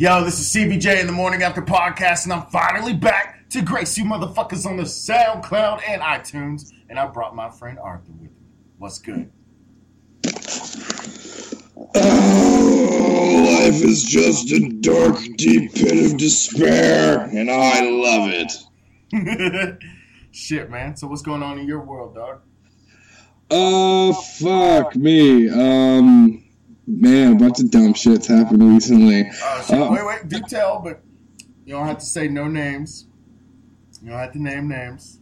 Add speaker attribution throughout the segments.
Speaker 1: Yo, this is CBJ in the morning after podcast, and I'm finally back to grace you motherfuckers on the SoundCloud and iTunes. And I brought my friend Arthur with me. What's good?
Speaker 2: Oh, life is just a dark, deep pit of despair, and I love it.
Speaker 1: Shit, man. So what's going on in your world, dog?
Speaker 2: Uh, fuck me. Um, man, a bunch of dumb shit's happened recently.
Speaker 1: Oh, shit.
Speaker 2: Uh,
Speaker 1: wait, wait. detail, but you don't have to say no names. You don't have to name names.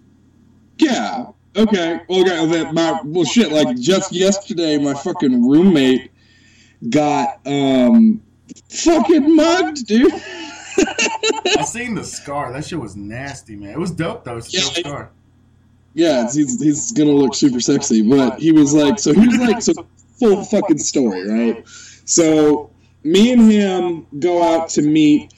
Speaker 2: Yeah. Okay. Well, okay, that my well, shit. Like just yesterday, my fucking roommate got um fucking mugged, dude.
Speaker 1: I seen the scar. That shit was nasty, man. It was dope though. It's a
Speaker 2: Yeah,
Speaker 1: dope scar.
Speaker 2: Yeah, he's he's gonna look super sexy, but he was like, so he was like, so full fucking story, right? So me and him go out to meet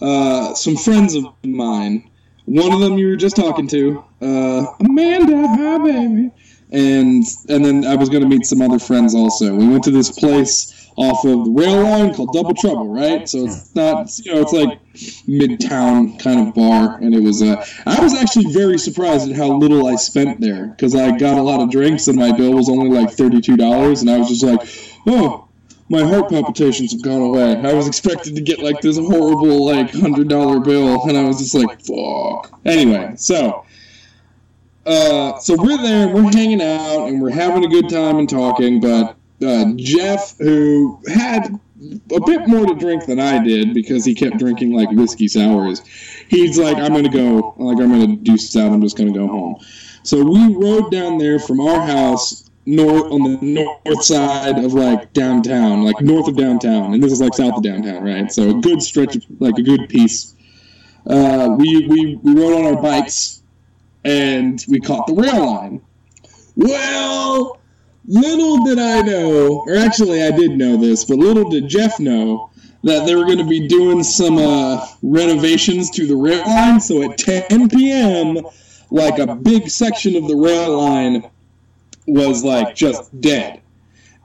Speaker 2: uh, some friends of mine. One of them you were just talking to, uh, Amanda, hi baby, and and then I was gonna meet some other friends also. We went to this place off of the rail line called Double Trouble, right? So it's not, it's, you know, it's like midtown kind of bar, and it was. Uh, I was actually very surprised at how little I spent there because I got a lot of drinks and my bill was only like thirty-two dollars, and I was just like, oh. My heart palpitations have gone away. I was expected to get like this horrible like hundred dollar bill, and I was just like, "Fuck." Anyway, so uh, so we're there, and we're hanging out, and we're having a good time and talking. But uh, Jeff, who had a bit more to drink than I did because he kept drinking like whiskey sours, he's like, "I'm gonna go, like I'm gonna deuce out. I'm just gonna go home." So we rode down there from our house north on the north side of like downtown, like north of downtown, and this is like south of downtown, right? So a good stretch, of, like a good piece. Uh, we, we we rode on our bikes and we caught the rail line. Well, little did I know, or actually I did know this, but little did Jeff know that they were going to be doing some uh, renovations to the rail line. So at 10 p.m., like a big section of the rail line was like just dead.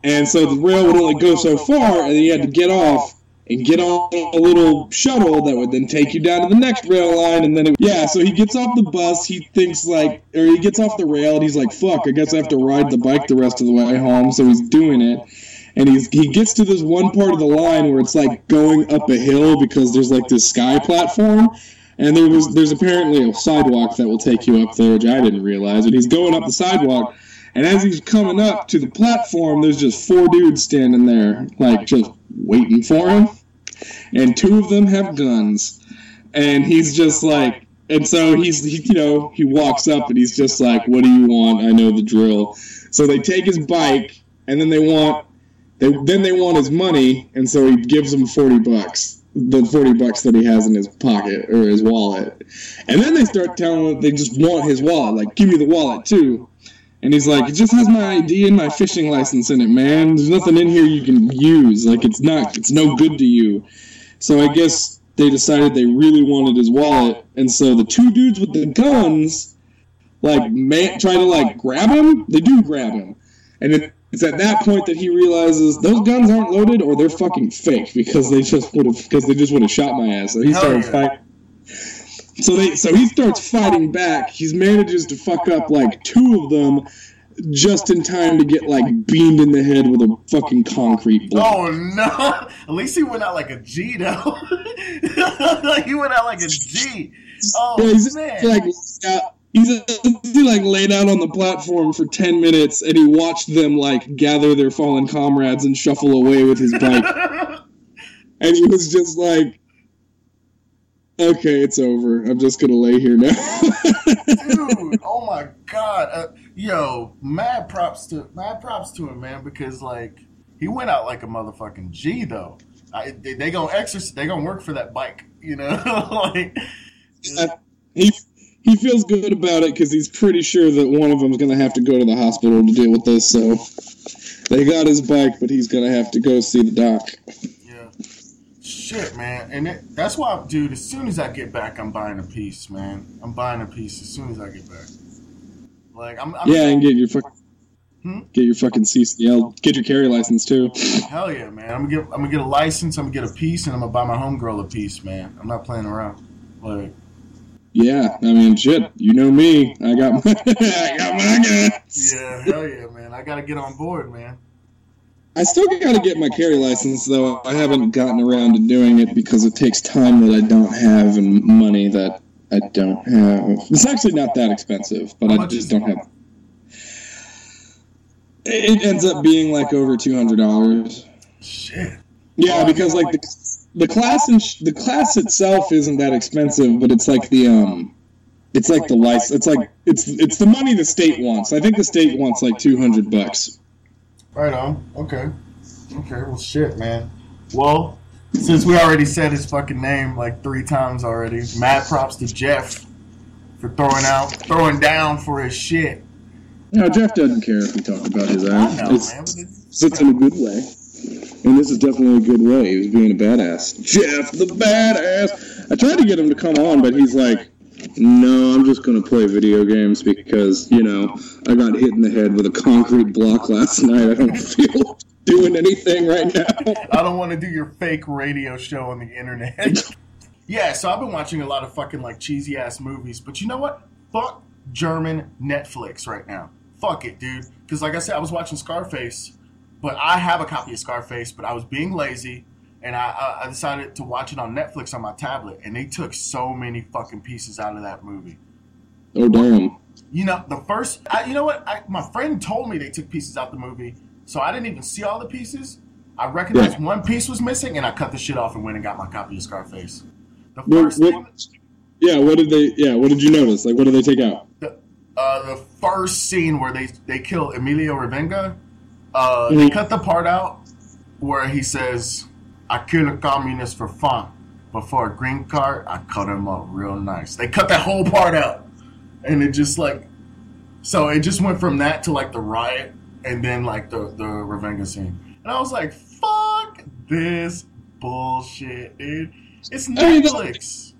Speaker 2: And so the rail would only go so far, and you had to get off and get on a little shuttle that would then take you down to the next rail line, and then it, yeah. So he gets off the bus. He thinks like, or he gets off the rail, and he's like, "Fuck, I guess I have to ride the bike the rest of the way home." So he's doing it, and he's he gets to this one part of the line where it's like going up a hill because there's like this sky platform. And there was there's apparently a sidewalk that will take you up there, which I didn't realize. But he's going up the sidewalk, and as he's coming up to the platform, there's just four dudes standing there, like just waiting for him. And two of them have guns. And he's just like, and so he's, he, you know, he walks up and he's just like, what do you want? I know the drill. So they take his bike, and then they want, they, then they want his money, and so he gives them 40 bucks. The 40 bucks that he has in his pocket or his wallet. And then they start telling him they just want his wallet. Like, give me the wallet too. And he's like, it just has my ID and my fishing license in it, man. There's nothing in here you can use. Like, it's not, it's no good to you. So I guess they decided they really wanted his wallet, and so the two dudes with the guns, like, man, try to like grab him. They do grab him, and it, it's at that point that he realizes those guns aren't loaded or they're fucking fake because they just would have because they just would have shot my ass. So he started fighting. So they so he starts fighting back. He manages to fuck up like two of them just in time to get like beamed in the head with a fucking concrete block.
Speaker 1: Oh no! At least he went out like a G though. he went out like a G. Oh
Speaker 2: Yeah, he's
Speaker 1: man!
Speaker 2: like yeah, he's uh, he like laid out on the platform for ten minutes, and he watched them like gather their fallen comrades and shuffle away with his bike, and he was just like, "Okay, it's over. I'm just gonna lay here now."
Speaker 1: Dude, oh my god. Uh, yo, mad props to mad props to him, man, because like he went out like a motherfucking G though. I, they, they gonna exercise. They gonna work for that bike, you know. like,
Speaker 2: he he feels good about it because he's pretty sure that one of them's gonna have to go to the hospital to deal with this. So they got his bike, but he's gonna have to go see the doc.
Speaker 1: Shit, man. And it, that's why, dude. As soon as I get back, I'm buying a piece, man. I'm buying a piece as soon as I get back. Like, I'm, I'm
Speaker 2: Yeah, and get your fuck.
Speaker 1: Hmm?
Speaker 2: Get your fucking CCL. Get your carry license too.
Speaker 1: Hell yeah, man. I'm gonna get I'm gonna get a license. I'm gonna get a piece, and I'm gonna buy my homegirl a piece, man. I'm not playing around. Like,
Speaker 2: Yeah, I mean, shit. You know me. I got my, I got my guns.
Speaker 1: yeah, hell yeah, man. I gotta get on board, man.
Speaker 2: I still got to get my carry license, though. I haven't gotten around to doing it because it takes time that I don't have and money that I don't have. It's actually not that expensive, but I just don't have. It it ends up being like over two hundred dollars.
Speaker 1: Shit.
Speaker 2: Yeah, because like the, the class and sh- the class itself isn't that expensive, but it's like the um, it's like the license. It's like it's it's the money the state wants. I think the state wants like two hundred bucks.
Speaker 1: Right on. Okay. Okay. Well, shit, man. Well, since we already said his fucking name like three times already, mad props to Jeff for throwing out, throwing down for his shit.
Speaker 2: No, Jeff doesn't care if we talk about his
Speaker 1: I
Speaker 2: ass.
Speaker 1: know,
Speaker 2: It's,
Speaker 1: man. It's,
Speaker 2: it's in a good way. And this is definitely a good way. He was being a badass. Jeff the badass. I tried to get him to come on, but he's like, no, I'm just going to play video games because, you know, I got hit in the head with a concrete block last night. I don't feel doing anything right now.
Speaker 1: I don't want to do your fake radio show on the internet. yeah, so I've been watching a lot of fucking like cheesy ass movies, but you know what? Fuck German Netflix right now. Fuck it, dude. Because like I said, I was watching Scarface, but I have a copy of Scarface, but I was being lazy. And I, I- I decided to watch it on Netflix on my tablet, and they took so many fucking pieces out of that movie.
Speaker 2: Oh, damn.
Speaker 1: You know, the first, I, you know what? I, my friend told me they took pieces out the movie, so I didn't even see all the pieces. I recognized
Speaker 2: Yeah.
Speaker 1: one piece was missing, and I cut the shit off and went and got my copy of Scarface. The first,
Speaker 2: what,
Speaker 1: one,
Speaker 2: yeah, what did they, yeah, what did you notice? Like, what did they take out?
Speaker 1: the, uh, the first scene where they they kill Emilio Rebenga, uh, they
Speaker 2: Mhm.
Speaker 1: cut the part out where he says, "I kill a communist for fun, but for a green card, I cut him up real nice." They cut that whole part out, and it just like, so it just went from that to like the riot, and then like the the Rebenga scene, and I was like, "Fuck this bullshit, dude! It's
Speaker 2: I mean,
Speaker 1: Netflix."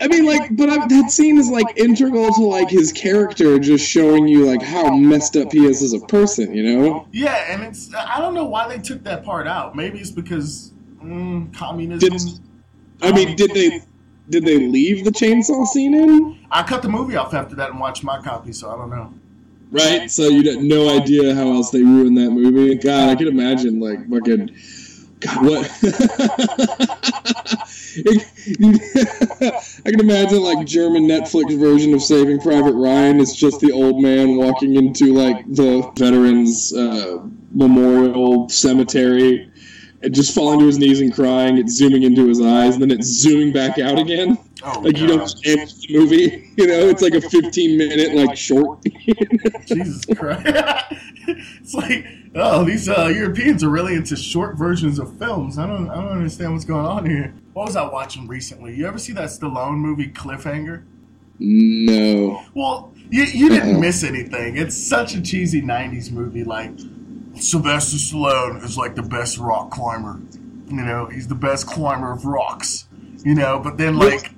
Speaker 2: I mean, like, but I, that scene is like integral to like his character, just showing you like how messed up he is as a person. You know?
Speaker 1: Yeah, and it's I don't know why they took that part out. Maybe it's because mm, communism.
Speaker 2: Did, I mean, did they did they leave the chainsaw scene in?
Speaker 1: I cut the movie off after that and watched my copy, so I don't know.
Speaker 2: Right. So you had no idea how else they ruined that movie. God, I can imagine like fucking. God, what? I can imagine like German Netflix version of Saving Private Ryan. It's just the old man walking into like the veterans uh, memorial cemetery, and just falling to his knees and crying. It's zooming into his eyes, and then it's zooming back out again.
Speaker 1: Oh,
Speaker 2: Like you don't end the movie. You know, it's like a 15 minute like short.
Speaker 1: Jesus Christ! it's like oh, these uh, Europeans are really into short versions of films. I don't I don't understand what's going on here. What was I watching recently? You ever see that Stallone movie Cliffhanger?
Speaker 2: no.
Speaker 1: Well, you, you didn't
Speaker 2: Uh-uh.
Speaker 1: miss anything. It's such a cheesy '90s movie. Like Sylvester Stallone is like the best rock climber. You know, he's the best climber of rocks. You know, but then like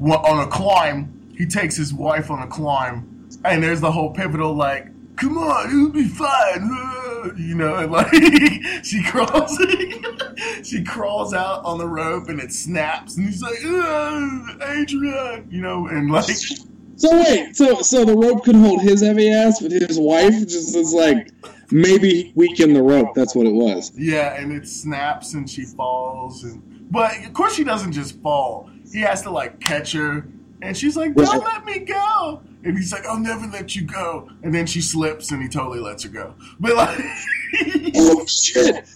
Speaker 1: on a climb, he takes his wife on a climb, and there's the whole pivotal like, "Come on, it'll be fine." uh," You know, and like she crawls, she crawls out on the rope, and it snaps, and he's like, "Uh, "Adrian," you know, and like.
Speaker 2: So wait, so so the rope could hold his heavy ass, but his wife just is like maybe weaken the rope. That's what it was.
Speaker 1: Yeah, and it snaps and she falls, and but of course she doesn't just fall. He has to like catch her, and she's like, "Don't let me go," and he's like, "I'll never let you go," and then she slips, and he totally lets her go. But like,
Speaker 2: Oh shit!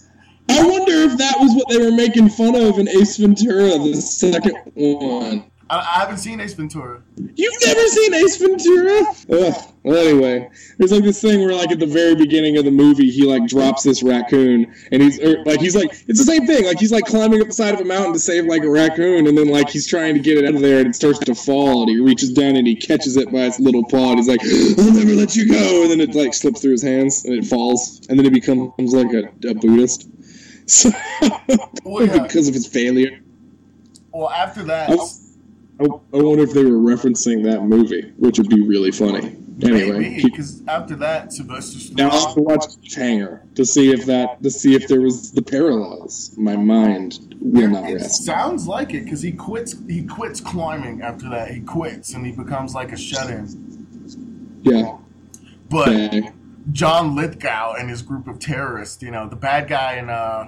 Speaker 2: I wonder if that was what they were making fun of in Ace Ventura, the second one.
Speaker 1: I, I haven't seen Ace Ventura.
Speaker 2: You've never seen Ace Ventura? Ugh. Well, anyway, there's like this thing where, like, at the very beginning of the movie, he like drops this raccoon, and he's or, like, he's like, it's the same thing. Like, he's like climbing up the side of a mountain to save like a raccoon, and then like he's trying to get it out of there, and it starts to fall, and he reaches down and he catches it by its little paw, and he's like, I'll never let you go, and then it like slips through his hands, and it falls, and then he becomes like a, a Buddhist. So,
Speaker 1: Well, yeah.
Speaker 2: because of his failure.
Speaker 1: Well, after that,
Speaker 2: I, I wonder if they were referencing that movie, which would be really funny. Anyway,
Speaker 1: because after that, Sylvester
Speaker 2: now I watch Cliffhanger to see if that to see if there was the parallels. My mind will not
Speaker 1: It
Speaker 2: rest.
Speaker 1: sounds like it because he quits. He quits climbing after that. He quits and he becomes like a shut-in.
Speaker 2: Yeah.
Speaker 1: But
Speaker 2: Okay.
Speaker 1: John Lithgow and his group of terrorists, you know, the bad guy and uh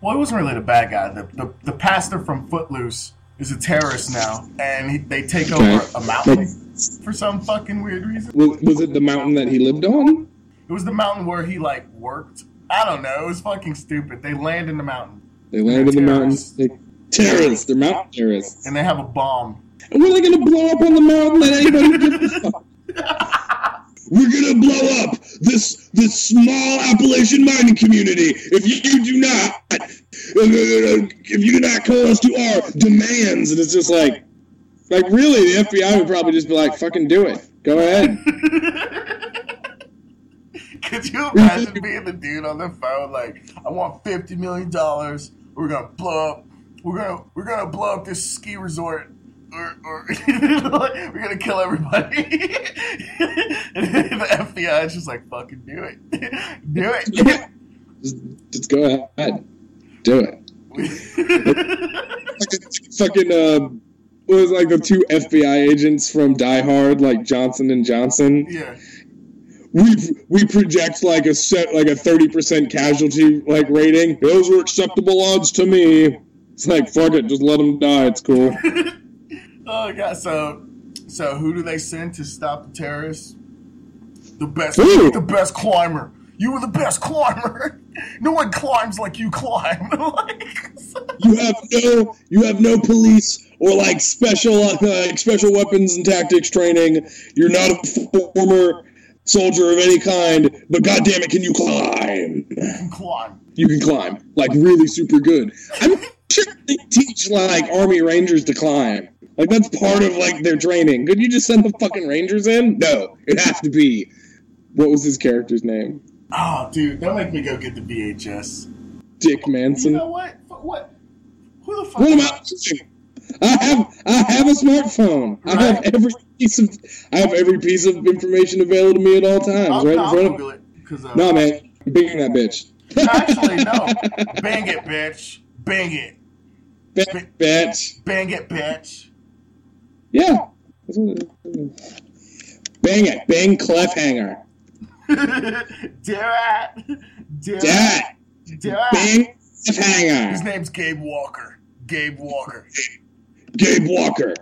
Speaker 1: well, he wasn't really the bad guy. The the, the pastor from Footloose is a terrorist now, and he, they take
Speaker 2: Okay.
Speaker 1: over a mountain for some fucking weird reason.
Speaker 2: Was, was it the mountain that he lived on?
Speaker 1: It was the mountain where he like worked. I don't know. It was fucking stupid. They land in the mountain
Speaker 2: They landed in the mountains.
Speaker 1: Terrorists.
Speaker 2: They, terrorists. They're mountain terrorists.
Speaker 1: and they have a bomb.
Speaker 2: And were to blow up on the mountain that anybody gives a fuck? We're gonna blow up this this small Appalachian mining community if you do not if you do not call us to our demands. And it's just like, like really, the FBI would probably just be like, "Fucking do it, go ahead."
Speaker 1: Could you imagine being the dude on the phone like, I want fifty million dollars. We're gonna blow up. We're gonna we're gonna blow up this ski resort. Or, or we're gonna kill everybody. and the FBI is just like, fucking do it, do it.
Speaker 2: Just, just go ahead, do it. Fucking uh, what was like the two FBI agents from Die Hard, like Johnson and Johnson.
Speaker 1: yeah,
Speaker 2: we we project like a set like a thirty percent casualty like rating. Those were acceptable odds to me. It's like fuck it, just let them die. It's cool.
Speaker 1: Oh god, so so who do they send to stop the terrorists? The best
Speaker 2: Who?
Speaker 1: the best climber. You were the best climber. No one climbs like you climb. like,
Speaker 2: You have no you have no police or like special uh, special weapons and tactics training. You're not a former soldier of any kind, but goddamn it, can you climb?
Speaker 1: you can climb.
Speaker 2: You can climb like really super good. I'm sure they teach like army rangers to climb. Like that's part of like their training. Could you just send the fucking rangers in? No, it has to be. What was his character's name?
Speaker 1: Oh, dude, don't make me go get the VHS.
Speaker 2: Dick Manson.
Speaker 1: You know what? What? Who the fuck?
Speaker 2: What am I? I have I have a smartphone. I have every piece of I have every piece of information available to me at all times, right in front of
Speaker 1: me. Uh,
Speaker 2: No man, bang that bitch.
Speaker 1: Actually, no. Bang it, bitch. Bang it.
Speaker 2: Bang, bitch.
Speaker 1: Bang it, bitch.
Speaker 2: Yeah. That's what it is. Bang it. Bang cliffhanger.
Speaker 1: Do
Speaker 2: Dad.
Speaker 1: it. Do it. His name's Gabe Walker. Gabe Walker.
Speaker 2: Gabe Walker.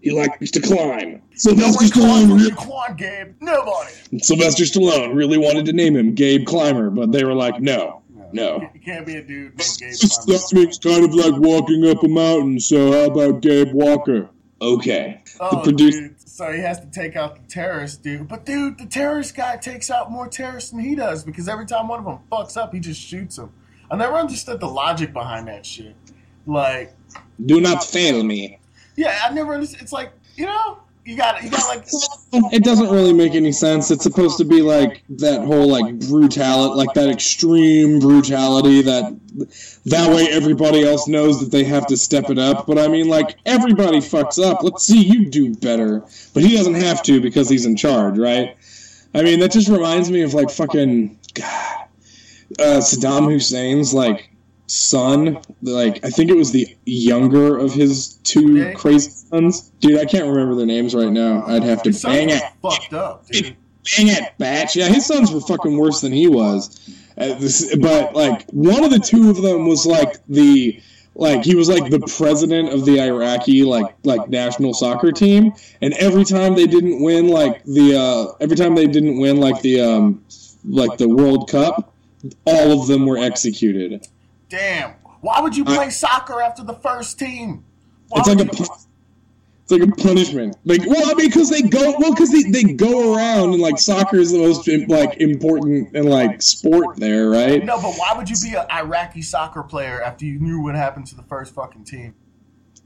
Speaker 2: He likes to climb. Sylvester Stallone,
Speaker 1: like
Speaker 2: re-
Speaker 1: climb, Gabe. Nobody.
Speaker 2: Sylvester Stallone really wanted to name him Gabe Climber, but they were like, no, no.
Speaker 1: You can't be a dude named Gabe
Speaker 2: This
Speaker 1: Climber.
Speaker 2: climbing's kind of like walking up a mountain, so how about Gabe Walker? Okay. The
Speaker 1: Oh,
Speaker 2: producer.
Speaker 1: So he has to take out the terrorist dude. But dude, the terrorist guy takes out more terrorists than he does because every time one of them fucks up, he just shoots him. I never understood the logic behind that shit. Like,
Speaker 2: Do not fail me.
Speaker 1: yeah, I never understood. It's like, you know, you got you got like
Speaker 2: It doesn't really make any sense. It's supposed to be like that whole like brutality, like that extreme brutality that that way everybody else knows that they have to step it up. But I mean, like everybody fucks up. Let's see you do better. But he doesn't have to because he's in charge, right? I mean, that just reminds me of like fucking God, uh, Saddam Hussein's like son. Like I think it was the younger of his two
Speaker 1: Okay.
Speaker 2: crazy sons. Dude, I can't remember their names right now. I'd have to
Speaker 1: his
Speaker 2: bang it.
Speaker 1: fucked up, dude.
Speaker 2: Dang it, batch. Yeah, his sons were fucking worse than he was. Uh, this, but like one of the two of them was like the like he was like the president of the Iraqi like like national soccer team, and every time they didn't win like the uh, every time they didn't win like the um like the World Cup, all of them were executed.
Speaker 1: Damn. Why would you uh, play soccer after the first team? Why
Speaker 2: It's like a it's like a punishment. Like well, I mean, because they go well, because they, they go around and like soccer is the most like important and like sport there, right?
Speaker 1: No, but why would you be an Iraqi soccer player after you knew what happened to the first fucking team?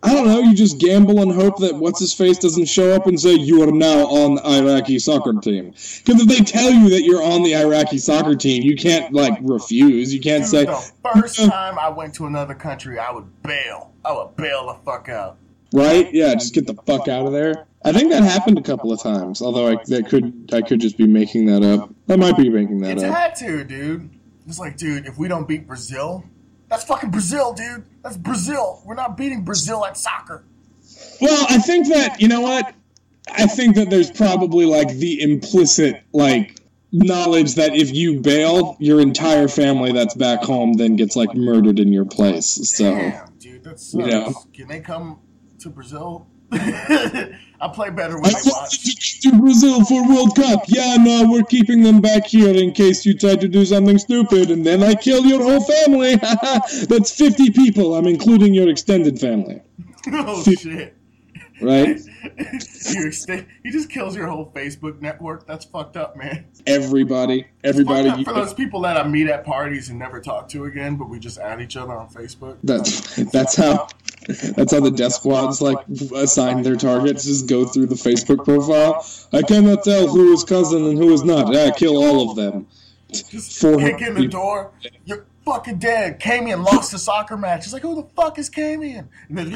Speaker 2: I don't know. You just gamble and hope that what's his face doesn't show up and say you are now on the Iraqi soccer team. Because if they tell you that you're on the Iraqi soccer team, you can't like refuse. You can't say
Speaker 1: the first time I went to another country, I would bail. I would bail the fuck out.
Speaker 2: right? Yeah, just get the fuck out of there. I think that happened a couple of times. Although I that could I could just be making that up. I might be making that
Speaker 1: It's
Speaker 2: up.
Speaker 1: It's had to, dude. It's like, dude, if we don't beat Brazil, that's fucking Brazil, dude. That's Brazil. We're not beating Brazil at soccer.
Speaker 2: Well, I think that you know what. I think that there's probably like the implicit like knowledge that if you bail, your entire family that's back home then gets like murdered in your place. So
Speaker 1: Damn, dude, that's.
Speaker 2: Yeah.
Speaker 1: Can they come to Brazil? I play better when
Speaker 2: I
Speaker 1: I watch.
Speaker 2: to Brazil for World Cup. Yeah, no, we're keeping them back here in case you try to do something stupid, and then I kill your whole family. That's 50 people. I'm including your extended family,
Speaker 1: oh shit!
Speaker 2: right?
Speaker 1: you extend. He just kills your whole Facebook network. That's fucked up, man.
Speaker 2: Everybody, everybody.
Speaker 1: up for those people that I meet at parties and never talk to again, but we just add each other on Facebook.
Speaker 2: That's that's how that's how the death squads like assign their targets. Just go through the Facebook profile. I cannot tell who is cousin and who is not. Yeah, kill all of them.
Speaker 1: Just
Speaker 2: Four
Speaker 1: kick in the door. You're fucking dead. Kamian lost the soccer match. He's like, who the fuck is Kamian? And then,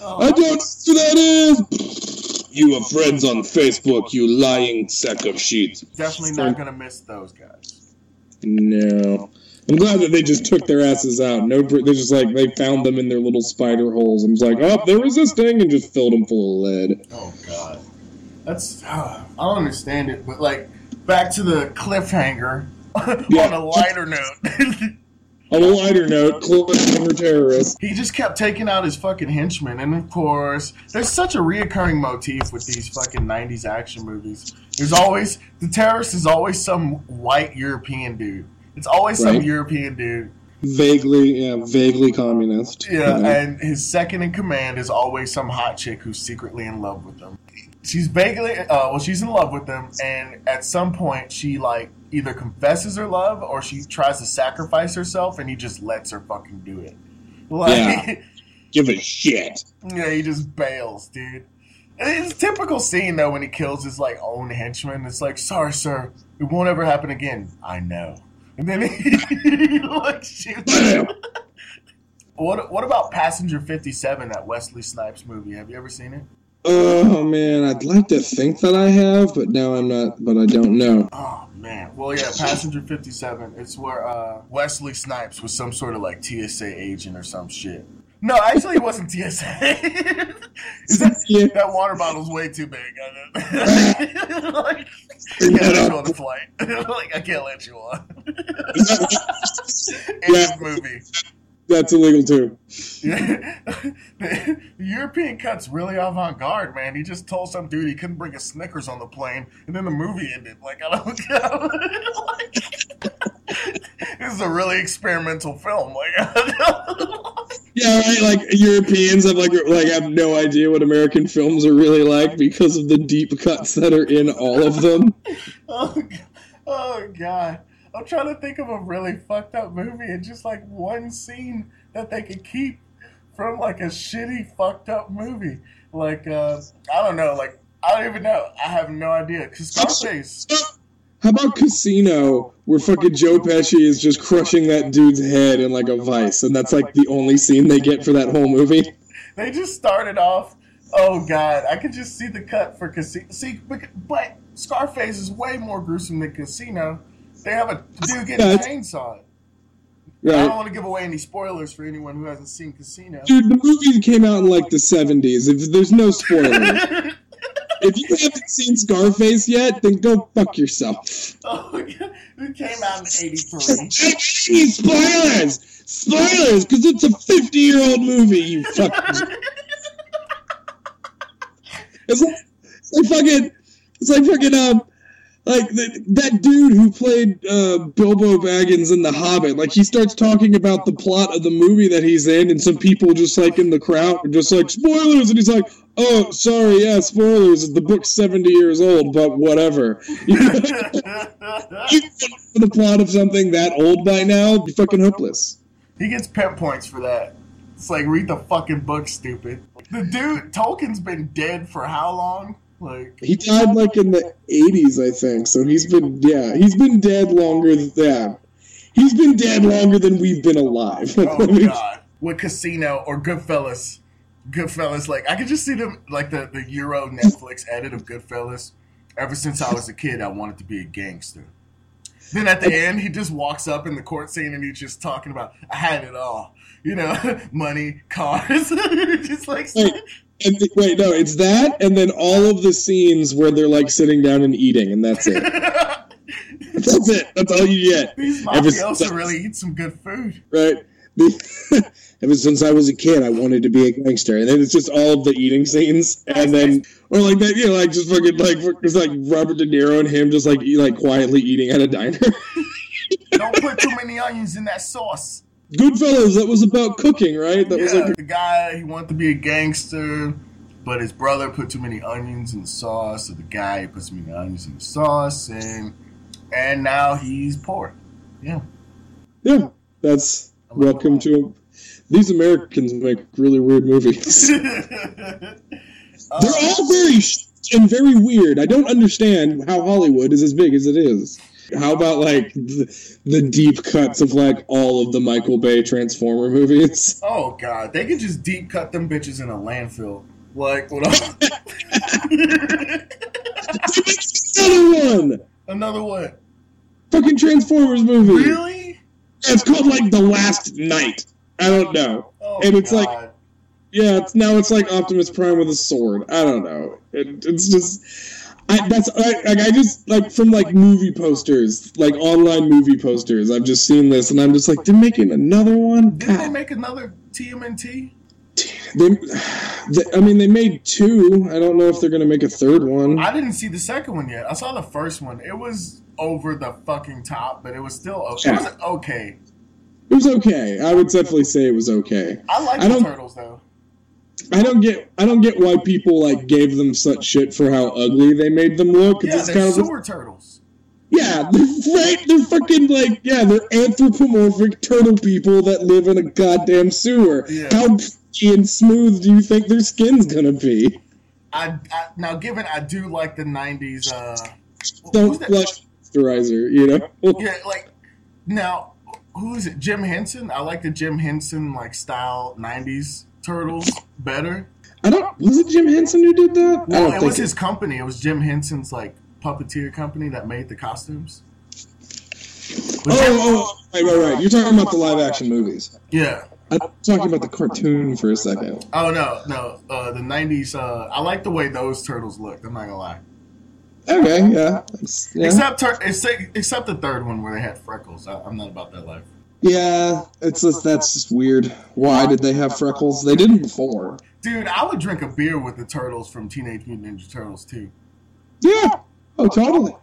Speaker 1: oh,
Speaker 2: I don't know who that is. You are friends on Facebook, you lying sack of shit.
Speaker 1: definitely not gonna miss those guys.
Speaker 2: No. I'm glad that they just took their asses out. No, they're just like they found them in their little spider holes and was like, oh, they're resisting, and just filled them full of lead.
Speaker 1: Oh god, that's uh, I don't understand it. But like, back to the cliffhanger.
Speaker 2: Yeah.
Speaker 1: On a lighter note,
Speaker 2: On a lighter note, cliffhanger terrorists.
Speaker 1: he just kept taking out his fucking henchmen, and of course, there's such a reoccurring motif with these fucking '90s action movies. There's always the terrorist is always some white European dude. It's always some European dude.
Speaker 2: Vaguely, yeah, vaguely communist.
Speaker 1: Yeah,
Speaker 2: You know?
Speaker 1: and his second in command is always some hot chick who's secretly in love with him. She's vaguely, uh, well, she's in love with him, and at some point, she like either confesses her love or she tries to sacrifice herself, and he just lets her fucking do it. Like,
Speaker 2: Yeah. Give a shit.
Speaker 1: yeah, he just bails, dude. It's a typical scene though when he kills his like own henchman. It's like, sorry, sir, it won't ever happen again. I know. And then he like shoots. What what about Passenger Fifty Seven, that Wesley Snipes movie? Have you ever seen it?
Speaker 2: Oh man, I'd like to think that I have, but now I'm not. But I don't know.
Speaker 1: Oh man. Well, yeah, Passenger Fifty Seven. It's where uh, Wesley Snipes was some sort of like TSA agent or some shit. No, actually, it wasn't TSA. That,
Speaker 2: Yeah.
Speaker 1: that water bottle's way too big. I know. like, I can't let you on the flight. like, I can't let you on. In
Speaker 2: Yeah.
Speaker 1: movie.
Speaker 2: That's illegal too.
Speaker 1: the European cut's really avant garde, man. He just told some dude he couldn't bring a Snickers on the plane, and then the movie ended. Like, I don't like, This is a really experimental film. Like,
Speaker 2: Yeah, right. Like Europeans have like like have no idea what American films are really like because of the deep cuts that are in all of them.
Speaker 1: oh, oh, God. Oh, I'm trying to think of a really fucked up movie and just like one scene that they could keep from like a shitty fucked up movie. Like, uh, I don't know. Like, I don't even know. I have no idea. Scarface.
Speaker 2: How about Casino, where fucking Joe Pesci is just crushing that dude's head in like a vice, and that's like the only scene they get for that whole movie?
Speaker 1: They just started off. Oh God, I could just see the cut for Casino. See, but Scarface is way more gruesome than Casino. They have a dude getting
Speaker 2: Yeah,
Speaker 1: chainsawed. I don't want to give away any spoilers for anyone who hasn't seen Casino.
Speaker 2: Dude, the movie came out in like the 70s. If there's no spoiler. if you haven't seen Scarface yet, then go fuck yourself.
Speaker 1: oh, it came out in '83.
Speaker 2: Hey, spoilers! Spoilers, because it's a 50 year old movie, you fucking. It's like, it's like fucking. It's like fucking, um. Like, the, that dude who played uh, Bilbo Baggins in The Hobbit, like, he starts talking about the plot of the movie that he's in, and some people just, like, in the crowd are just like, spoilers! And he's like, oh, sorry, yeah, spoilers. The book's 70 years old, but whatever. you know the plot of something that old by now, you're fucking hopeless.
Speaker 1: he gets pet points for that. It's like read the fucking book, stupid. The dude Tolkien's been dead for how long? Like
Speaker 2: He died like in the 80s, I think. So he's been, yeah, he's been dead longer than yeah. He's been dead longer than we've been alive.
Speaker 1: Oh god. With Casino or Goodfellas. Goodfellas, like I could just see them like the the Euro Netflix edit of Goodfellas. Ever since I was a kid, I wanted to be a gangster. Then at the end, he just walks up in the court scene and he's just talking about I had it all, you know, money, cars, just like
Speaker 2: Wait, and th- wait, no, it's that, and then all of the scenes where they're like sitting down and eating, and that's it. That's it. That's all you get.
Speaker 1: these mafiosos really eat some good food.
Speaker 2: right? The, ever since I was a kid, I wanted to be a gangster, and then it's just all of the eating scenes, and then or like that, you know, like just fucking like it's like Robert De Niro and him just like eat, like quietly eating at a diner.
Speaker 1: Don't put too many onions in that sauce.
Speaker 2: Goodfellas, that was about cooking, right? That was
Speaker 1: yeah,
Speaker 2: like
Speaker 1: the guy he wanted to be a gangster, but his brother put too many onions in the sauce. So the guy put too many onions in the sauce, and and now he's poor. Yeah,
Speaker 2: yeah, that's welcome to. These Americans make really weird movies. They're all very sh- and very weird. I don't understand how Hollywood is as big as it is. How about like the, the deep cuts of like all of the Michael Bay Transformer movies?
Speaker 1: oh god, they can just deep cut them bitches in a landfill. Like what?
Speaker 2: Another one,
Speaker 1: Another one.
Speaker 2: fucking Transformers movie.
Speaker 1: Really?
Speaker 2: It's called like The Last Knight. I don't know.
Speaker 1: Oh,
Speaker 2: And it's like- Yeah, it's now it's like Optimus Prime with a sword. I don't know. It, it's just. I, that's I, like I just like from like movie posters, like online movie posters. I've just seen this, and I'm just like, they're making another one.
Speaker 1: Didn't they make another TMNT?
Speaker 2: they, they, I mean, they made two. I don't know if they're gonna make a third one.
Speaker 1: I didn't see the second one yet. I saw the first one. It was over the fucking top, but it was still o- it was okay.
Speaker 2: It was okay. I would definitely say it was okay.
Speaker 1: I like the turtles though.
Speaker 2: I don't get. I don't get why people like gave them such shit for how ugly they made them look.
Speaker 1: Yeah,
Speaker 2: it's
Speaker 1: they're
Speaker 2: kind of
Speaker 1: sewer turtles.
Speaker 2: Yeah, they're right. They're fucking like yeah, they're anthropomorphic turtle people that live in a goddamn sewer.
Speaker 1: Yeah.
Speaker 2: How and smooth do you think their skin's gonna be?
Speaker 1: I, I now given I do like the '90s. Uh,
Speaker 2: Don't flush moisturizer, you know.
Speaker 1: Yeah, like now, who is it? Jim Henson. I like the Jim Henson like style '90s turtles better.
Speaker 2: I don't. Was it Jim Henson who did that? Don't
Speaker 1: it was his company. It was Jim Henson's like puppeteer company that made the costumes.
Speaker 2: Oh, oh, right, right, right. You're talking about the live action movies.
Speaker 1: Yeah.
Speaker 2: I'm talking about the cartoon for a second.
Speaker 1: Oh no, no. Uh, the '90s. Uh, I like the way those turtles looked. I'm not gonna lie.
Speaker 2: Okay, yeah, yeah.
Speaker 1: Except, except, except the third one where they had freckles. I, I'm not about that life.
Speaker 2: Yeah, it's just that's just weird. Why did they have freckles? They didn't before.
Speaker 1: Dude, I would drink a beer with the turtles from Teenage Mutant Ninja Turtles too.
Speaker 2: Yeah. Oh, totally.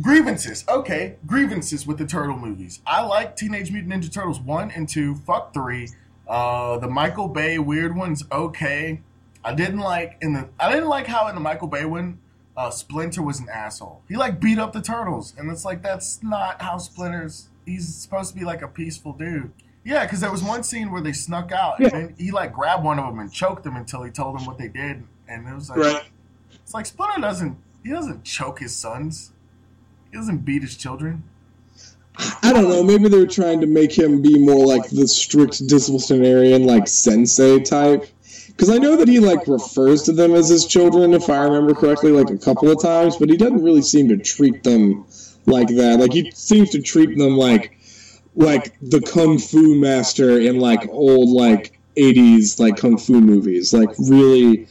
Speaker 1: Grievances. Okay, grievances with the turtle movies. I like Teenage Mutant Ninja Turtles 1 and 2. Fuck 3. Uh, the Michael Bay weird one's okay. I didn't like in the I didn't like how in the Michael Bay one uh, Splinter was an asshole. He like beat up the turtles and it's like that's not how Splinter's he's supposed to be like a peaceful dude. Yeah, because there was one scene where they snuck out and
Speaker 2: Yeah.
Speaker 1: then he like grabbed one of them and choked them until he told them what they did and it was like
Speaker 2: Right.
Speaker 1: it's like Splinter doesn't he doesn't choke his sons. He doesn't beat his children.
Speaker 2: I don't know. Maybe they're trying to make him be more like the strict disciplinarian, like sensei type. Because I know that he like refers to them as his children, if I remember correctly, like a couple of times. But he doesn't really seem to treat them like that. Like he seems to treat them like like the kung fu master in like old like '80s like kung fu movies, like really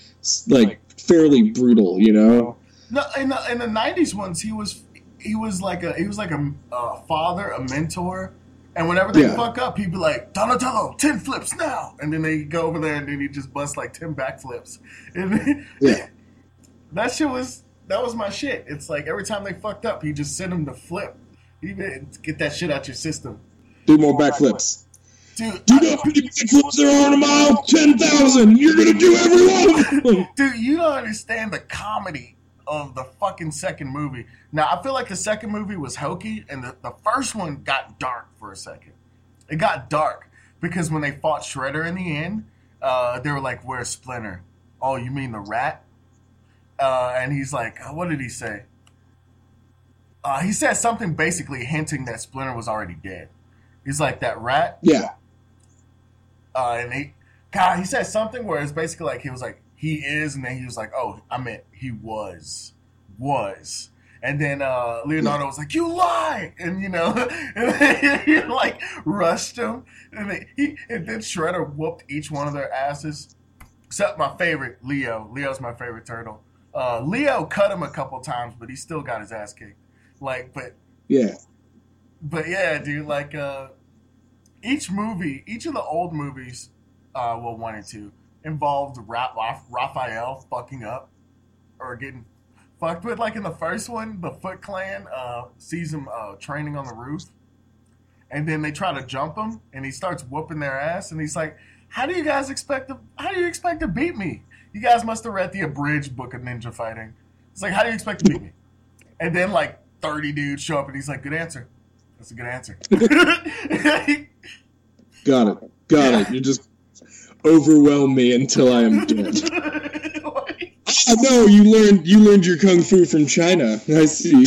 Speaker 2: like fairly brutal, you know.
Speaker 1: No, in the in the nineties ones, he was he was like a he was like a, a father, a mentor, and whenever they
Speaker 2: Yeah.
Speaker 1: fuck up, he'd be like Donatello, ten flips now, and then they go over there and then he just bust like ten backflips. And
Speaker 2: Yeah.
Speaker 1: that shit was that was my shit. It's like every time they fucked up, he just sent them to flip. Did- get that shit out your system,
Speaker 2: Do more backflips.
Speaker 1: dude.
Speaker 2: Do you know how many backflips there are in a mile? Ten thousand. You're gonna do every one of them.
Speaker 1: Dude, you don't understand the comedy of the fucking second movie. Now, I feel like the second movie was hokey, and the, the first one got dark for a second. It got dark because when they fought Shredder in the end, uh, they were like, Where's Splinter? Oh, you mean the rat? Uh, and he's like, What did he say? Uh, he said something basically hinting that Splinter was already dead. He's like, That rat?
Speaker 2: Yeah.
Speaker 1: Uh, and he, God, he said something where it's basically like he was like he is, and then he was like, oh, I meant he was, was. And then uh, Leonardo was like, "You lie!" And you know, and then he like rushed him, and then he and then Shredder whooped each one of their asses, except my favorite, Leo. Leo's my favorite turtle. Uh, Leo cut him a couple times, but he still got his ass kicked. Like, but
Speaker 2: Yeah.
Speaker 1: but yeah, dude, like uh each movie, each of the old movies, uh well one and two, involved Ra- Ra- Raphael fucking up or getting fucked with. Like in the first one, the Foot Clan uh sees him uh training on the roof. And then they try to jump him and he starts whooping their ass and he's like, How do you guys expect to how do you expect to beat me? You guys must have read the abridged book of ninja fighting. It's like, how do you expect to beat me? And then like 30 dudes show up and he's like, good answer. That's a good answer.
Speaker 2: Got it. Got it. You just overwhelm me until I am dead.
Speaker 1: Like,
Speaker 2: Oh no, you learned you learned your kung fu from China. I see.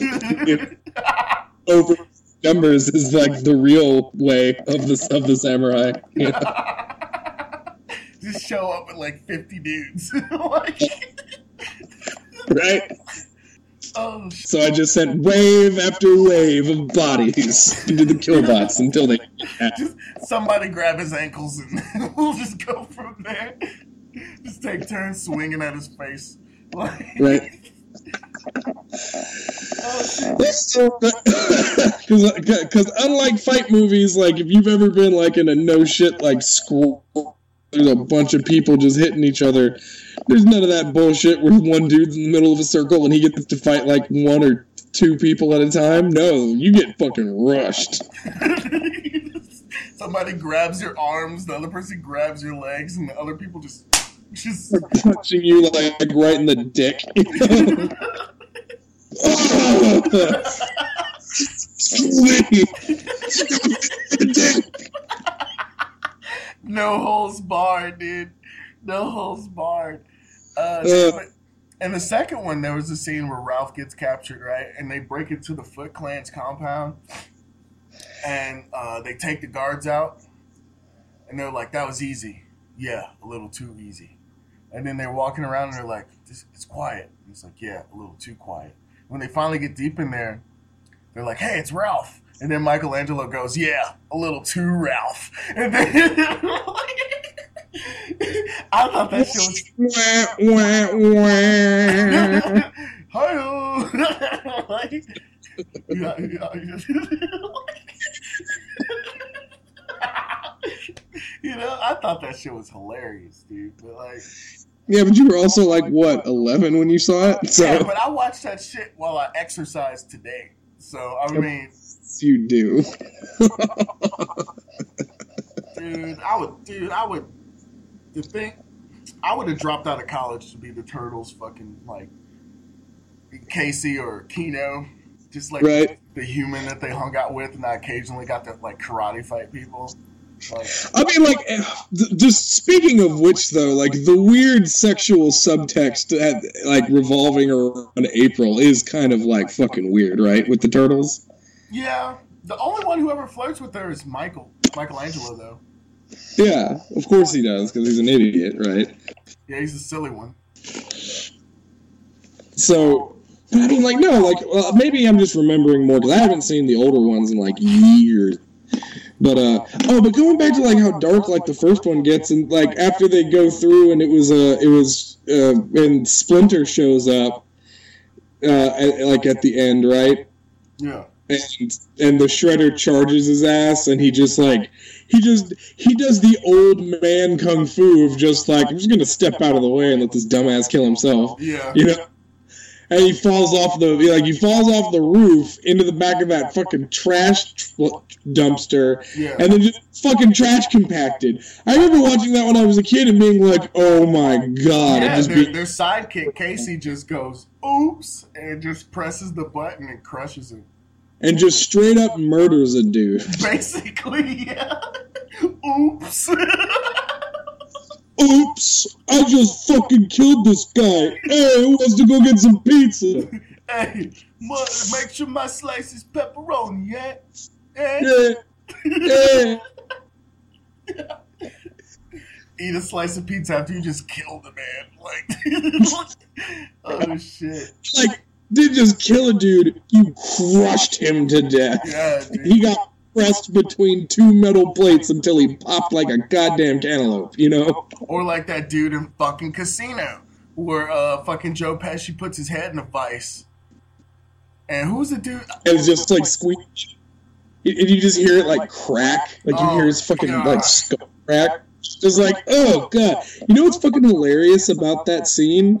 Speaker 2: Over numbers is like the real way of the of the samurai.
Speaker 1: Just show up with like 50 dudes. like,
Speaker 2: Right?
Speaker 1: oh,
Speaker 2: So I just sent wave after wave of bodies into the killbots until they
Speaker 1: just somebody grab his ankles and we'll just go from there. Just take turns swinging at his face. Like,
Speaker 2: right.
Speaker 1: oh.
Speaker 2: Because uh, unlike fight movies, like if you've ever been like in a no shit like school, there's a bunch of people just hitting each other. There's none of that bullshit where one dude's in the middle of a circle and he gets to fight like one or two people at a time. No, you get fucking rushed.
Speaker 1: Somebody grabs your arms, the other person grabs your legs, and the other people just just
Speaker 2: Punching you like right in the dick.
Speaker 1: no holes barred, dude. No holes barred. Uh, and the second one, there was a scene where Ralph gets captured, right? And they break into the Foot Clan's compound, and uh, they take the guards out, and they're like, "That was easy." Yeah, a little too easy. And then they're walking around, and they're like, "It's quiet." And it's like, "Yeah, a little too quiet." When they finally get deep in there, they're like, "Hey, it's Ralph." And then Michelangelo goes, "Yeah, a little too Ralph." And then I thought that shit was like, yeah, yeah, you know, I thought that shit was hilarious, dude. But like,
Speaker 2: Yeah, but you were also oh like what, eleven when you saw it? So
Speaker 1: yeah, but I watched that shit while I exercised today. So I mean,
Speaker 2: you do.
Speaker 1: dude, I would, dude, I would. The thing, I would have dropped out of college to be the Turtles, fucking like Casey or Keno, just like
Speaker 2: Right.
Speaker 1: the human that they hung out with, and I occasionally got to like karate fight people. Like,
Speaker 2: I mean, like, just speaking of which, though, like the weird sexual subtext, at, like revolving around April, is kind of like fucking weird, right? With the turtles.
Speaker 1: Yeah, the only one who ever flirts with her is Michael, Michelangelo, though.
Speaker 2: Yeah, of course he does, because he's an idiot, right?
Speaker 1: Yeah, he's a silly one.
Speaker 2: So, but I mean, like, no, like, well, maybe I'm just remembering more because I haven't seen the older ones in like years. But uh oh, but going back to like how dark like the first one gets, and like after they go through, and it was uh it was uh and Splinter shows up, uh at, like at the end, right?
Speaker 1: Yeah.
Speaker 2: And and the shredder charges his ass and he just like he just he does the old man kung fu of just like i'm just gonna step out of the way and let this dumbass kill himself
Speaker 1: Yeah.
Speaker 2: you know and he falls off the like he falls off the roof into the back of that fucking trash tr- dumpster
Speaker 1: Yeah.
Speaker 2: and then just fucking trash compacted i remember watching that when i was a kid and being like oh my god and
Speaker 1: Yeah,
Speaker 2: just
Speaker 1: their,
Speaker 2: being
Speaker 1: their sidekick Casey just goes oops and just presses the button and crushes him.
Speaker 2: And just straight up murders a dude
Speaker 1: Basically, yeah. oops.
Speaker 2: Oops! I just fucking killed this guy. Hey, who wants to go get some pizza?
Speaker 1: hey, mother, make sure my slice is pepperoni, yeah. Eh?
Speaker 2: Yeah, yeah.
Speaker 1: eat a slice of pizza after you just killed a man. Like, oh shit.
Speaker 2: Like, didn't just kill a dude, you crushed him to death.
Speaker 1: Yeah.
Speaker 2: He got pressed between two metal plates until he popped like a goddamn cantaloupe, you know?
Speaker 1: Or like that dude in fucking Casino, where uh fucking Joe Pesci puts his head in a vice. And who's the dude?
Speaker 2: And it's just like squeak. And you just hear it like crack. Like you
Speaker 1: Oh,
Speaker 2: hear his fucking
Speaker 1: God.
Speaker 2: like skull crack. Just like, oh god. You know what's fucking hilarious about that scene?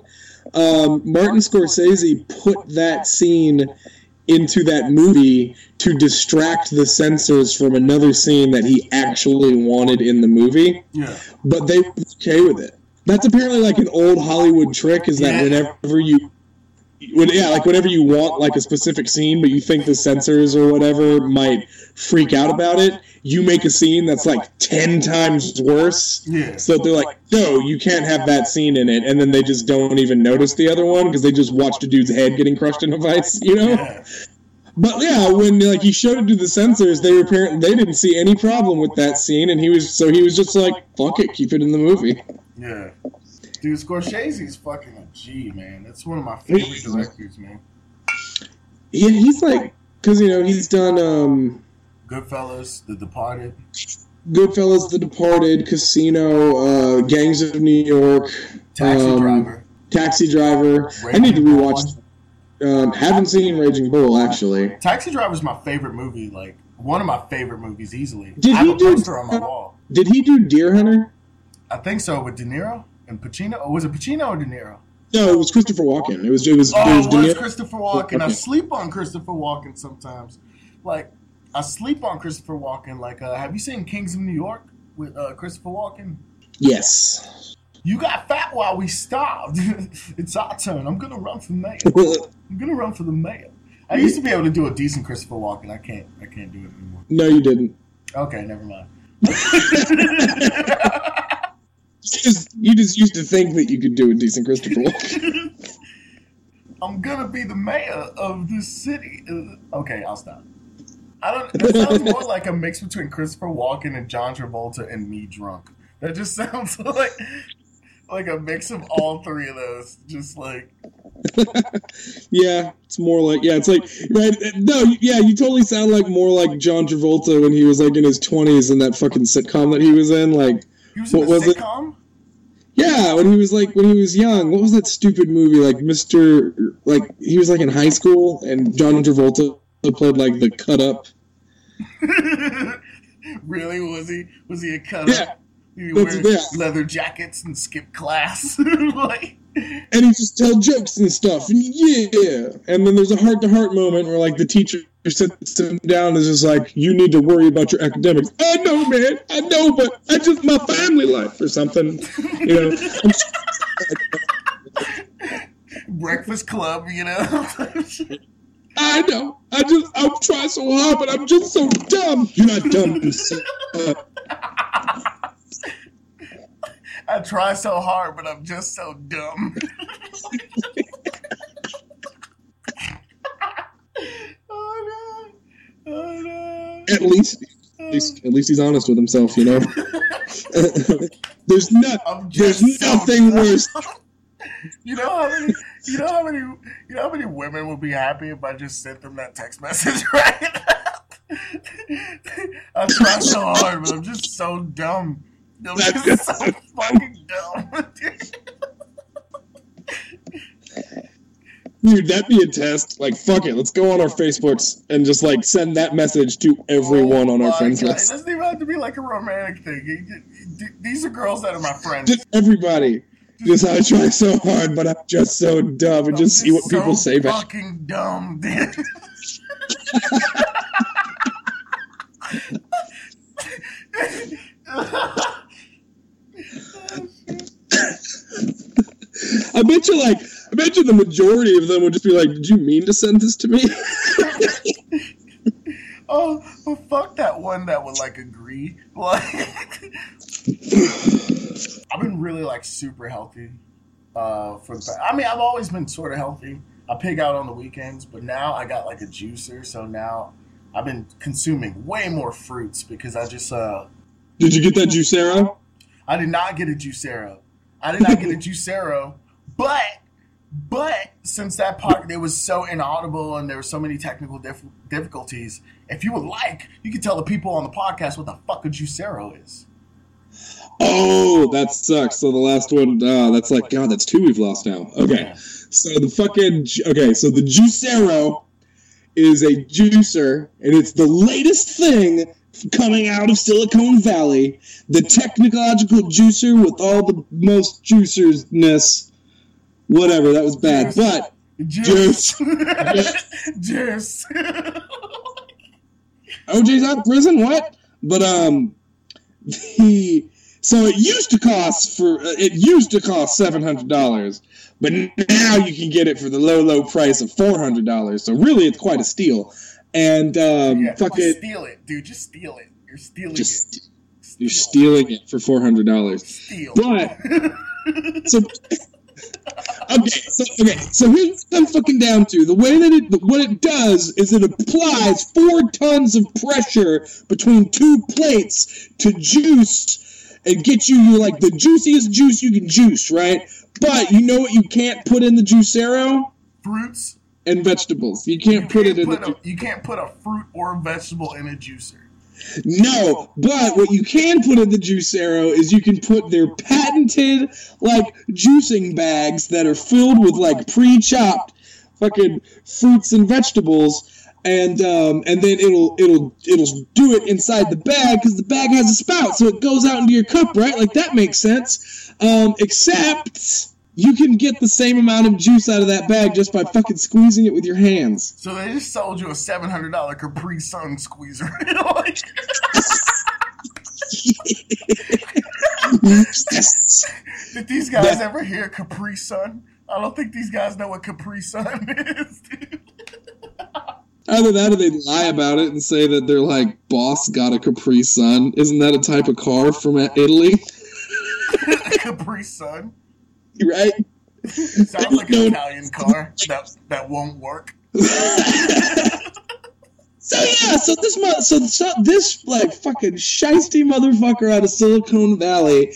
Speaker 2: Um, Martin Scorsese put that scene into that movie to distract the censors from another scene that he actually wanted in the movie,
Speaker 1: Yeah.
Speaker 2: but they were okay with it. That's apparently like an old Hollywood trick is that
Speaker 1: Yeah.
Speaker 2: whenever you when, yeah, like whenever you want like a specific scene, but you think the censors or whatever might freak out about it, you make a scene that's like ten times worse.
Speaker 1: Yeah.
Speaker 2: So they're like, no, you can't have that scene in it, and then they just don't even notice the other one because they just watched a dude's head getting crushed in a vice, you know.
Speaker 1: Yeah.
Speaker 2: But yeah, when like he showed it to the censors, they were apparently they didn't see any problem with that scene, and he was so he was just like, fuck it, keep it in the movie.
Speaker 1: Yeah. Dude, Scorsese's fucking G, man. That's one of my favorite directors, man.
Speaker 2: Yeah, he's like, cause you know he's done um.
Speaker 1: Goodfellas, The Departed.
Speaker 2: Goodfellas, The Departed, Casino, uh, Gangs of New York,
Speaker 1: Taxi
Speaker 2: um,
Speaker 1: Driver.
Speaker 2: Taxi Driver. I need to rewatch. Um, haven't seen Raging Bull actually.
Speaker 1: Taxi Driver is my favorite movie, like one of my favorite movies easily.
Speaker 2: Did
Speaker 1: I have
Speaker 2: he
Speaker 1: a
Speaker 2: do-
Speaker 1: poster on my wall.
Speaker 2: Did he do Deer Hunter?
Speaker 1: I think so with De Niro and Pacino. Or was it Pacino or De Niro?
Speaker 2: No, it was Christopher Walken. It was it was it
Speaker 1: Oh,
Speaker 2: was
Speaker 1: it was Christopher Walken. I sleep on Christopher Walken sometimes. Like I sleep on Christopher Walken. Like, uh, have you seen Kings of New York with uh, Christopher Walken?
Speaker 2: Yes.
Speaker 1: You got fat while we starved. it's our turn. I'm gonna run for mayor. I'm gonna run for the mayor. I used to be able to do a decent Christopher Walken. I can't. I can't do it anymore.
Speaker 2: no, you didn't.
Speaker 1: Okay, never mind.
Speaker 2: You just, you just used to think that you could do a decent Christopher Walken.
Speaker 1: I'm gonna be the mayor of this city. Okay, I'll stop. I don't. That sounds more like a mix between Christopher Walken and John Travolta and me drunk. That just sounds like like a mix of all three of those. Just like
Speaker 2: yeah, it's more like yeah, it's like right. No, yeah, you totally sound like more like John Travolta when he was like in his twenties in that fucking sitcom that he was in. Like,
Speaker 1: he was in
Speaker 2: What
Speaker 1: a
Speaker 2: was it? yeah, when he was like when he was young. What was that stupid movie? Like Mister, like he was like in high school, and John Travolta played like the cut up.
Speaker 1: really? Was he? Was he a cut
Speaker 2: Yeah.
Speaker 1: up? He
Speaker 2: That's-
Speaker 1: wear
Speaker 2: yeah.
Speaker 1: leather jackets and skip class. like,
Speaker 2: and he just tell jokes and stuff and yeah and then there's a heart-to-heart moment where like the teacher sits him down and is just like you need to worry about your academics. I know man. I know but i just my family life or something. You know?
Speaker 1: Breakfast Club, you know.
Speaker 2: i know. I just i'm trying so hard but i'm just so dumb. You're not dumb of a-
Speaker 1: I try so hard, but I'm just so dumb. oh no!
Speaker 2: At least at least, at least he's honest with himself you know there's
Speaker 1: I'm
Speaker 2: there's
Speaker 1: just so
Speaker 2: nothing worse
Speaker 1: You know how many? You know how many? You know how many women would be happy if I just sent them that text message right? I try so hard, but I'm just so dumb. I'm just so fucking dumb.
Speaker 2: Dude, that'd be a test. Like, fuck it, let's go on our Facebooks and just like send that message to everyone on our friends
Speaker 1: God, It
Speaker 2: list.
Speaker 1: doesn't even have to be like a romantic thing. It- it- These are girls that are my friends.
Speaker 2: Just everybody. Just I try so hard, but I'm just so dumb, and
Speaker 1: I'm
Speaker 2: just see what people say back.
Speaker 1: Fucking dumb, dude.
Speaker 2: I bet you, like, I bet you the majority of them would just be like, "Did you mean to send this to me?"
Speaker 1: oh, well, fuck that one that would like agree. Like, I've been really like super healthy. Uh, for the, past—I mean, I've always been sort of healthy. I pig out on the weekends, but now I got like a juicer, so now I've been consuming way more fruits because I just uh,
Speaker 2: Did you get that Juicero?
Speaker 1: I did not get a Juicero. I did not get a Juicero, but but since that part it was so inaudible and there were so many technical dif- difficulties, if you would like, you can tell the people on the podcast what the fuck a Juicero is.
Speaker 2: Oh, that sucks. So the last one, uh, that's like God. That's two we've lost now. Okay, so the fucking okay. So the Juicero is a juicer, and it's the latest thing coming out of Silicon Valley. The technological juicer with all the most juicerness. Whatever, that was bad.
Speaker 1: Juice.
Speaker 2: But
Speaker 1: Juice.
Speaker 2: Juice.
Speaker 1: Juice.
Speaker 2: OJ's out of prison. What? But um, the so it used to cost for it used to cost seven hundred dollars, but now you can get it for the low low price of four hundred dollars. So really, it's quite a steal. And um,
Speaker 1: yeah,
Speaker 2: fuck it,
Speaker 1: steal it, dude. Just steal it. You're stealing it.
Speaker 2: just
Speaker 1: Steal
Speaker 2: you're stealing it for four hundred dollars.
Speaker 1: Steal.
Speaker 2: But so okay, so okay, so here's what I'm fucking down to. The way that it what it does is it applies four tons of pressure between two plates to juice and get you you like the juiciest juice you can juice, right? But you know what you can't put in the juicero?
Speaker 1: Fruits.
Speaker 2: And vegetables. You
Speaker 1: You
Speaker 2: can't put it in
Speaker 1: put
Speaker 2: the
Speaker 1: a, you can't put a fruit or a vegetable in a juicer.
Speaker 2: No, but what you can put in the juicero is you can put their patented like juicing bags that are filled with like pre-chopped fucking fruits and vegetables, and um, and then it'll it'll it'll do it inside the bag because the bag has a spout, so it goes out into your cup, right? Like that makes sense. Um, except you can get the same amount of juice out of that bag just by fucking squeezing it with your hands.
Speaker 1: So they just sold you a seven hundred dollar Capri Sun squeezer.
Speaker 2: Yes.
Speaker 1: did these guys
Speaker 2: That-
Speaker 1: ever hear Capri Sun? I don't think these guys know what Capri Sun is, dude.
Speaker 2: Either that or they lie about it and say that they're like boss got a Capri Sun. Isn't that a type of car from Italy?
Speaker 1: Capri Sun
Speaker 2: Right?
Speaker 1: sounds like an Italian car that that won't work.
Speaker 2: So yeah, so this so, so this like fucking shisty motherfucker out of Silicon Valley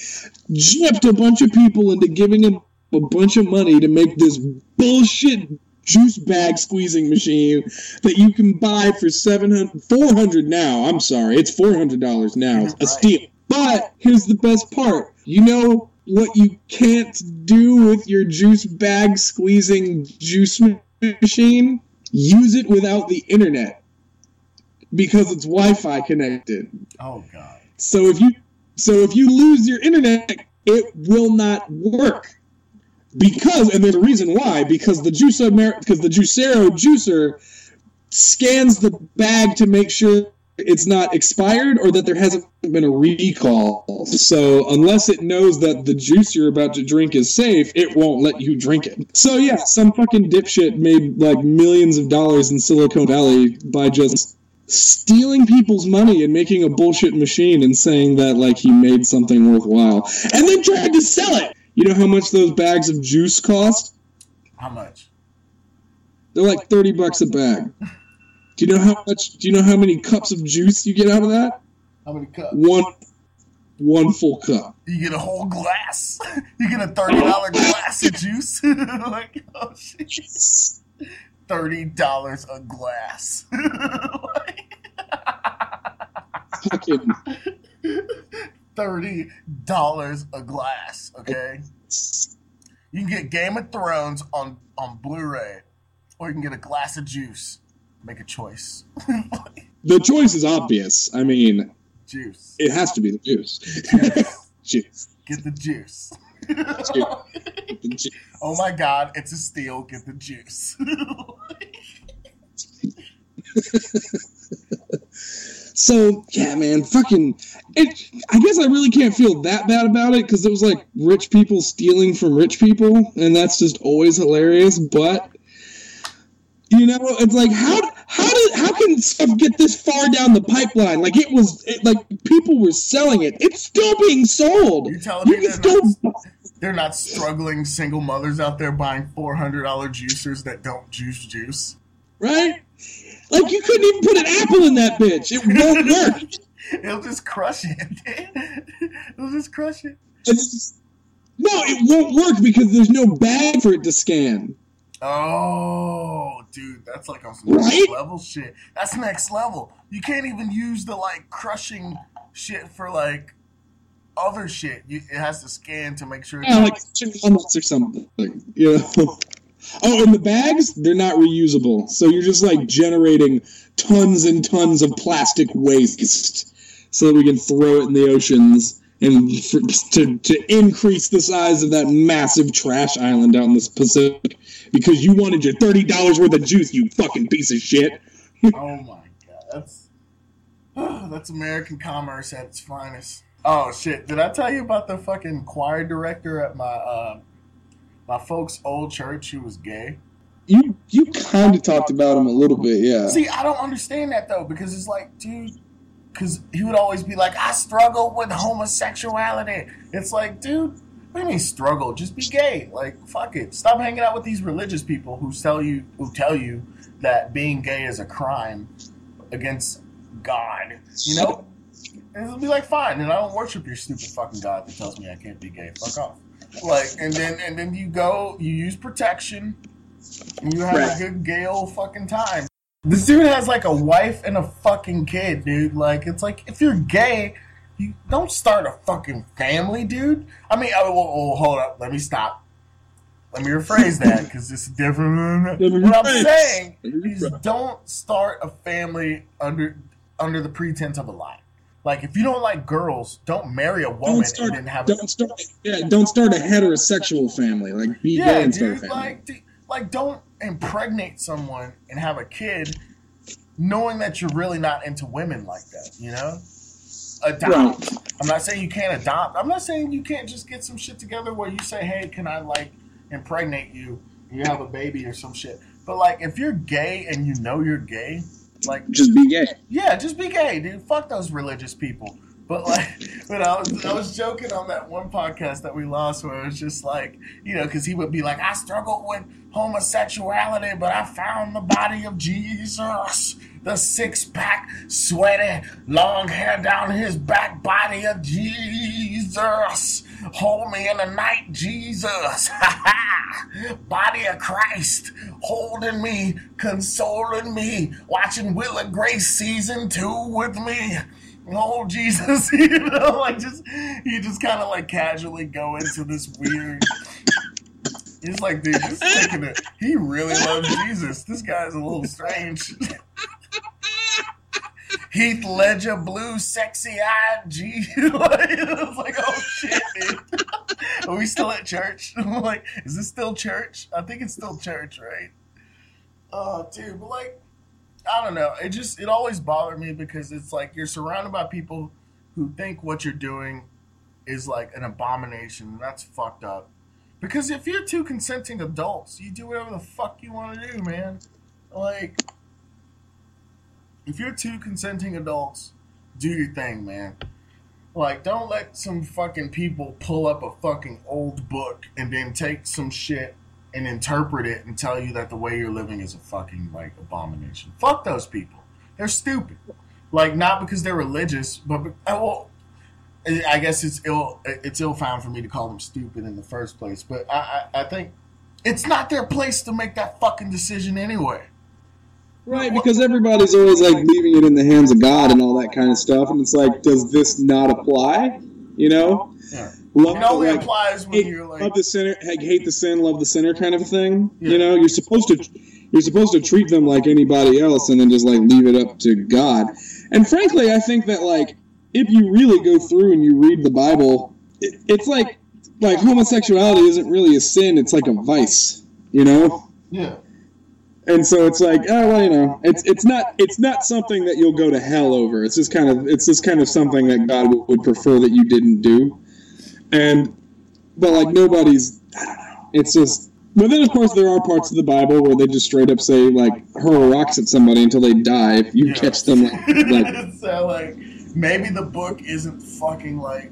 Speaker 2: gypped a bunch of people into giving him a bunch of money to make this bullshit juice bag squeezing machine that you can buy for 700 400 now. I'm sorry, it's $400 now. A steal. But here's the best part. You know what you can't do with your juice bag squeezing juice machine? Use it without the internet because it's Wi-Fi connected.
Speaker 1: Oh god.
Speaker 2: So if you so if you lose your internet, it will not work. Because and there's a reason why because the juice because the Juicero juicer scans the bag to make sure it's not expired or that there hasn't been a recall. So unless it knows that the juice you're about to drink is safe, it won't let you drink it. So yeah, some fucking dipshit made like millions of dollars in Silicon Valley by just stealing people's money and making a bullshit machine and saying that like he made something worthwhile and then tried to sell it. You know how much those bags of juice cost?
Speaker 1: How much?
Speaker 2: They're like 30 bucks a bag. Do you know how much do you know how many cups of juice you get out of that?
Speaker 1: How many cups?
Speaker 2: One one full cup.
Speaker 1: You get a whole glass. You get a thirty dollar glass of juice. like oh shit. Thirty dollars a glass.
Speaker 2: Fucking
Speaker 1: Thirty dollars a glass. Okay. You can get Game of Thrones on on Blu-ray, or you can get a glass of juice. Make a choice.
Speaker 2: the choice is obvious. I mean,
Speaker 1: juice.
Speaker 2: it has to be the juice. juice.
Speaker 1: Get the juice.
Speaker 2: The juice.
Speaker 1: oh my god, it's a steal. Get the juice.
Speaker 2: So yeah, man, fucking. It, I guess I really can't feel that bad about it because it was like rich people stealing from rich people, and that's just always hilarious. But you know, it's like how how did how can stuff get this far down the pipeline? Like it was it, like people were selling it. It's still being sold.
Speaker 1: You telling
Speaker 2: You
Speaker 1: me they're
Speaker 2: still.
Speaker 1: not, they're not struggling single mothers out there buying four hundred dollar juicers that don't juice juice?
Speaker 2: right? Like you couldn't even put an apple in that bitch. It won't work.
Speaker 1: It'll just crush it. It'll just crush it.
Speaker 2: Just- no, it won't work because there's no bag for it to scan.
Speaker 1: Oh, dude, that's like on some next level shit. That's next level. You can't even use the like crushing shit for like other shit. You, it has to scan to make sure.
Speaker 2: Yeah, like nuggets or something. You know. Oh, and the bags, they're not reusable. So you're just like generating tons and tons of plastic waste so that we can throw it in the oceans and for, to, to increase the size of that massive trash island out in the Pacific because you wanted your $30 worth of juice, you fucking piece of shit.
Speaker 1: oh my god, that's that's American commerce at its finest. Oh shit! Did I tell you about the fucking choir director at my uh, my folks' old church who was gay?
Speaker 2: You you kind of talked about him a little bit, yeah.
Speaker 1: See, I don't understand that though because it's like, dude, because he would always be like, I struggle with homosexuality. It's like, dude, what do you mean struggle? Just be gay. Like, fuck it. Stop hanging out with these religious people who tell you who tell you that being gay is a crime against God. You know, and it'll be like, fine, and I don't worship your stupid fucking God that tells me I can't be gay. Fuck off. Like, and then and then you go, you use protection, and you have a good gay old fucking time. This dude has like a wife and a fucking kid, dude. Like, it's like if you're gay, you don't start a fucking family, dude. I mean, oh, oh, hold up, let me stop. Let me rephrase that because it's different. What I'm saying is, don't start a family under under the pretense of a lie. Like, if you don't like girls, don't marry a woman
Speaker 2: Don't start,
Speaker 1: and then have a
Speaker 2: don't start, yeah, don't start a heterosexual family. Like, be gay
Speaker 1: yeah,
Speaker 2: and start a family.
Speaker 1: Like, dude, like, don't impregnate someone and have a kid, knowing that you're really not into women like that. You know, adopt. I'm not saying you can't adopt. I'm not saying you can't just get some shit together where you say, "Hey, can I like impregnate you?" and You have a baby or some shit. But like, if you're gay and you know you're gay, like,
Speaker 2: Just be gay.
Speaker 1: yeah, just be gay, dude. Fuck those religious people. But like, but I was I was joking on that one podcast that we lost where it was just like, you know, because he would be like, I struggle with homosexuality, but I found the body of Jesus, the six pack, sweaty, long hair down his back, body of Jesus. Hold me in the night, Jesus. body of Christ, holding me, consoling me, watching Will and Grace season two with me. Oh Jesus, you know, like just you just kind of like casually go into this weird. It's like, dude, just taking it. He really loves Jesus. This guy's a little strange. Heath Ledger, blue, sexy eyed G. it was like, oh shit, dude. Are we still at church? I'm like, is this still church? I think it's still church, right? Oh, dude, but like, I don't know. It just it always bothered me because it's like you're surrounded by people who think what you're doing is like an abomination. That's fucked up. Because if you're two consenting adults, you do whatever the fuck you want to do, man. Like, if you're two consenting adults, do your thing, man. Like, don't let some fucking people pull up a fucking old book and then take some shit and interpret it and tell you that the way you're living is a fucking like abomination. Fuck those people. They're stupid. Like not because they're religious, but uh, well, I I guess it's ill. It's ill found for me to call them stupid in the first place. But I, I, I think it's not their place to make that fucking decision anyway.
Speaker 2: Right, because everybody's always like leaving it in the hands of God and all that kind of stuff, and it's like, does this not apply? You know,
Speaker 1: Yeah.
Speaker 2: love,
Speaker 1: It only
Speaker 2: like,
Speaker 1: applies when
Speaker 2: hate,
Speaker 1: you're like,
Speaker 2: love the sinner, like, hate the sin, love the sinner, kind of thing.
Speaker 1: Yeah.
Speaker 2: You know, you're supposed to, you're supposed to treat them like anybody else, and then just like leave it up to God. And frankly, I think that like if you really go through and you read the Bible, it, it's like like homosexuality isn't really a sin; it's like a vice. You know.
Speaker 1: yeah,
Speaker 2: And so it's like, oh well, you know, it's it's not it's not something that you'll go to hell over. It's just kind of it's just kind of something that God would- would prefer that you didn't do. And but like nobody's, I don't know. It's just. But then of course there are parts of the Bible where they just straight up say like hurl rocks at somebody until they die if you
Speaker 1: Yeah.
Speaker 2: catch them like, like
Speaker 1: so like maybe the book isn't fucking like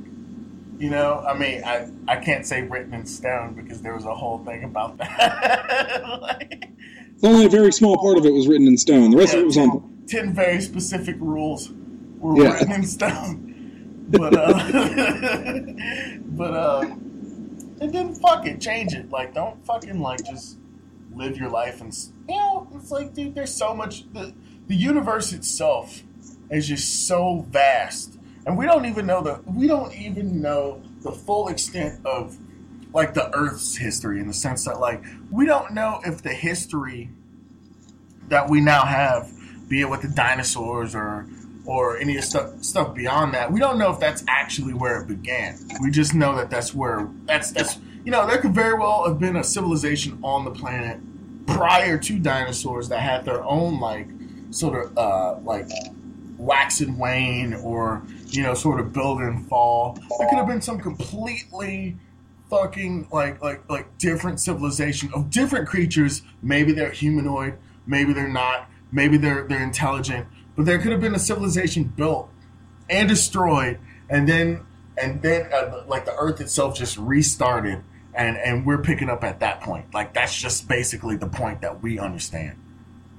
Speaker 1: you know i mean i i can't say written in stone because there was a whole thing about that like,
Speaker 2: only a very small part of it was written in stone. The rest of it was on.
Speaker 1: 10 very specific rules were yeah. written in stone. But uh, but uh, and then fuck it, change it. Like, don't fucking like just live your life and you know, it's like, dude, there's so much. The the universe itself is just so vast, and we don't even know the we don't even know the full extent of like the Earth's history in the sense that like we don't know if the history that we now have, be it with the dinosaurs or or any of stuff stuff beyond that, we don't know if that's actually where it began. We just know that that's where that's that's you know there could very well have been a civilization on the planet prior to dinosaurs that had their own like sort of uh, like wax and wane or you know sort of build and fall. There could have been some completely fucking like like like different civilization of different creatures. Maybe they're humanoid, maybe they're not, maybe they're they're intelligent, but there could have been a civilization built and destroyed, and then and then uh, like the Earth itself just restarted, and and we're picking up at that point. Like that's just basically the point that we understand.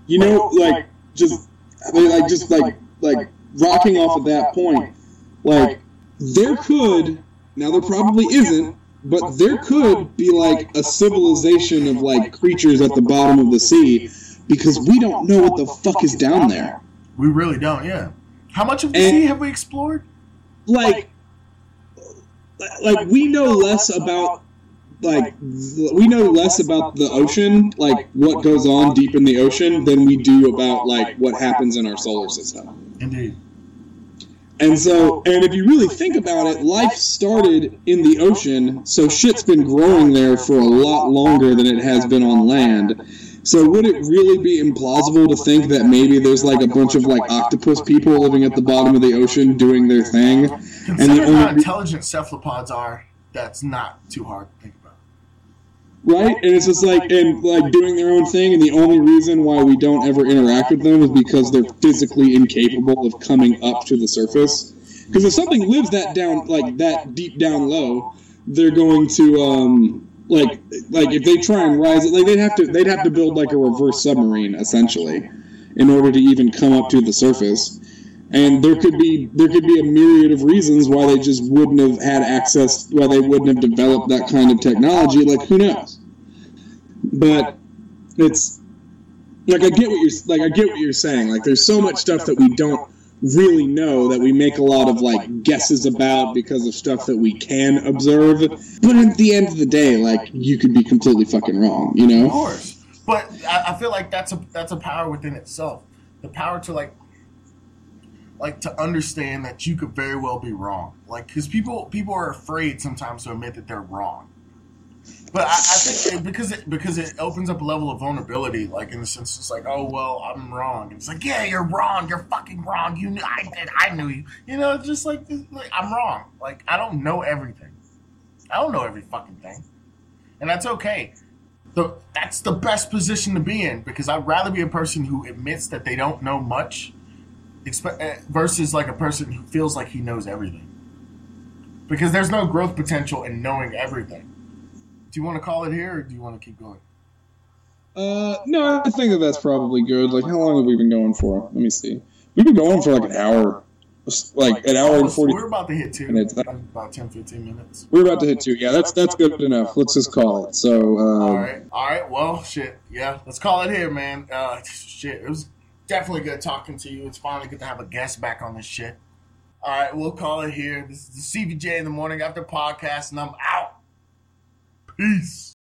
Speaker 2: You know, like just I mean, like just like like rocking off at that point, like there could now there probably isn't but there could be like a civilization of like creatures at the bottom of the sea because we don't know what the fuck is down there.
Speaker 1: We really don't, yeah. How much of the and, sea have we explored?
Speaker 2: Like, like we know less about like we know less about the ocean, like what goes on deep in the ocean, than we do about like what happens in our solar system.
Speaker 1: Indeed.
Speaker 2: And so, and if you really think about it, life started in the ocean, so shit's been growing there for a lot longer than it has been on land. So would it really be implausible to think that maybe there's like a bunch of like octopus people living at the bottom of the ocean doing their thing?
Speaker 1: Considering and the only how intelligent cephalopods are, that's not too hard to think about
Speaker 2: right? And it's just like and like doing their own thing, and the only reason why we don't ever interact with them is because they're physically incapable of coming up to the surface. Because if something lives that down, like that deep down low, they're going to um, like like if they try and rise it, like they'd have to they'd have to build like a reverse submarine essentially in order to even come up to the surface. And there could be there could be a myriad of reasons why they just wouldn't have had access, why they wouldn't have developed that kind of technology. Like who knows? But it's like I get what you're like I get what you're saying. Like there's so much stuff that we don't really know that we make a lot of like guesses about because of stuff that we can observe. But at the end of the day, like you could be completely fucking wrong, you know?
Speaker 1: Of course. But I, feel like that's a that's a power within itself. The power to like like to understand that you could very well be wrong. Like because people people are afraid sometimes to admit that they're wrong. But I, I think it, because it because it opens up a level of vulnerability, like in the sense it's like, oh well, I'm wrong. It's like, yeah, you're wrong. You're fucking wrong. You knew I did. I knew you. You know, it's just like, like I'm wrong. Like I don't know everything. I don't know every fucking thing, and that's okay. The, that's the best position to be in because I'd rather be a person who admits that they don't know much uh, versus like a person who feels like he knows everything. Because there's no growth potential in knowing everything. Do you want to call it here, or do you want to keep going?
Speaker 2: Uh, no, I think that that's probably good. Like, how long have we been going for? Let me see. We've been going for like an hour, like an hour and forty.
Speaker 1: We're about to hit two. Minutes. About 10, 15 minutes.
Speaker 2: We're about to hit two. Yeah, that's that's good enough. Let's just call it. So. Um,
Speaker 1: all right. All right. Well, shit. Yeah, let's call it here, man. Uh, shit. It was definitely good talking to you. It's finally good to have a guest back on this shit. All right, we'll call it here. This is the CVJ in the morning after podcast, and I'm out. Peace.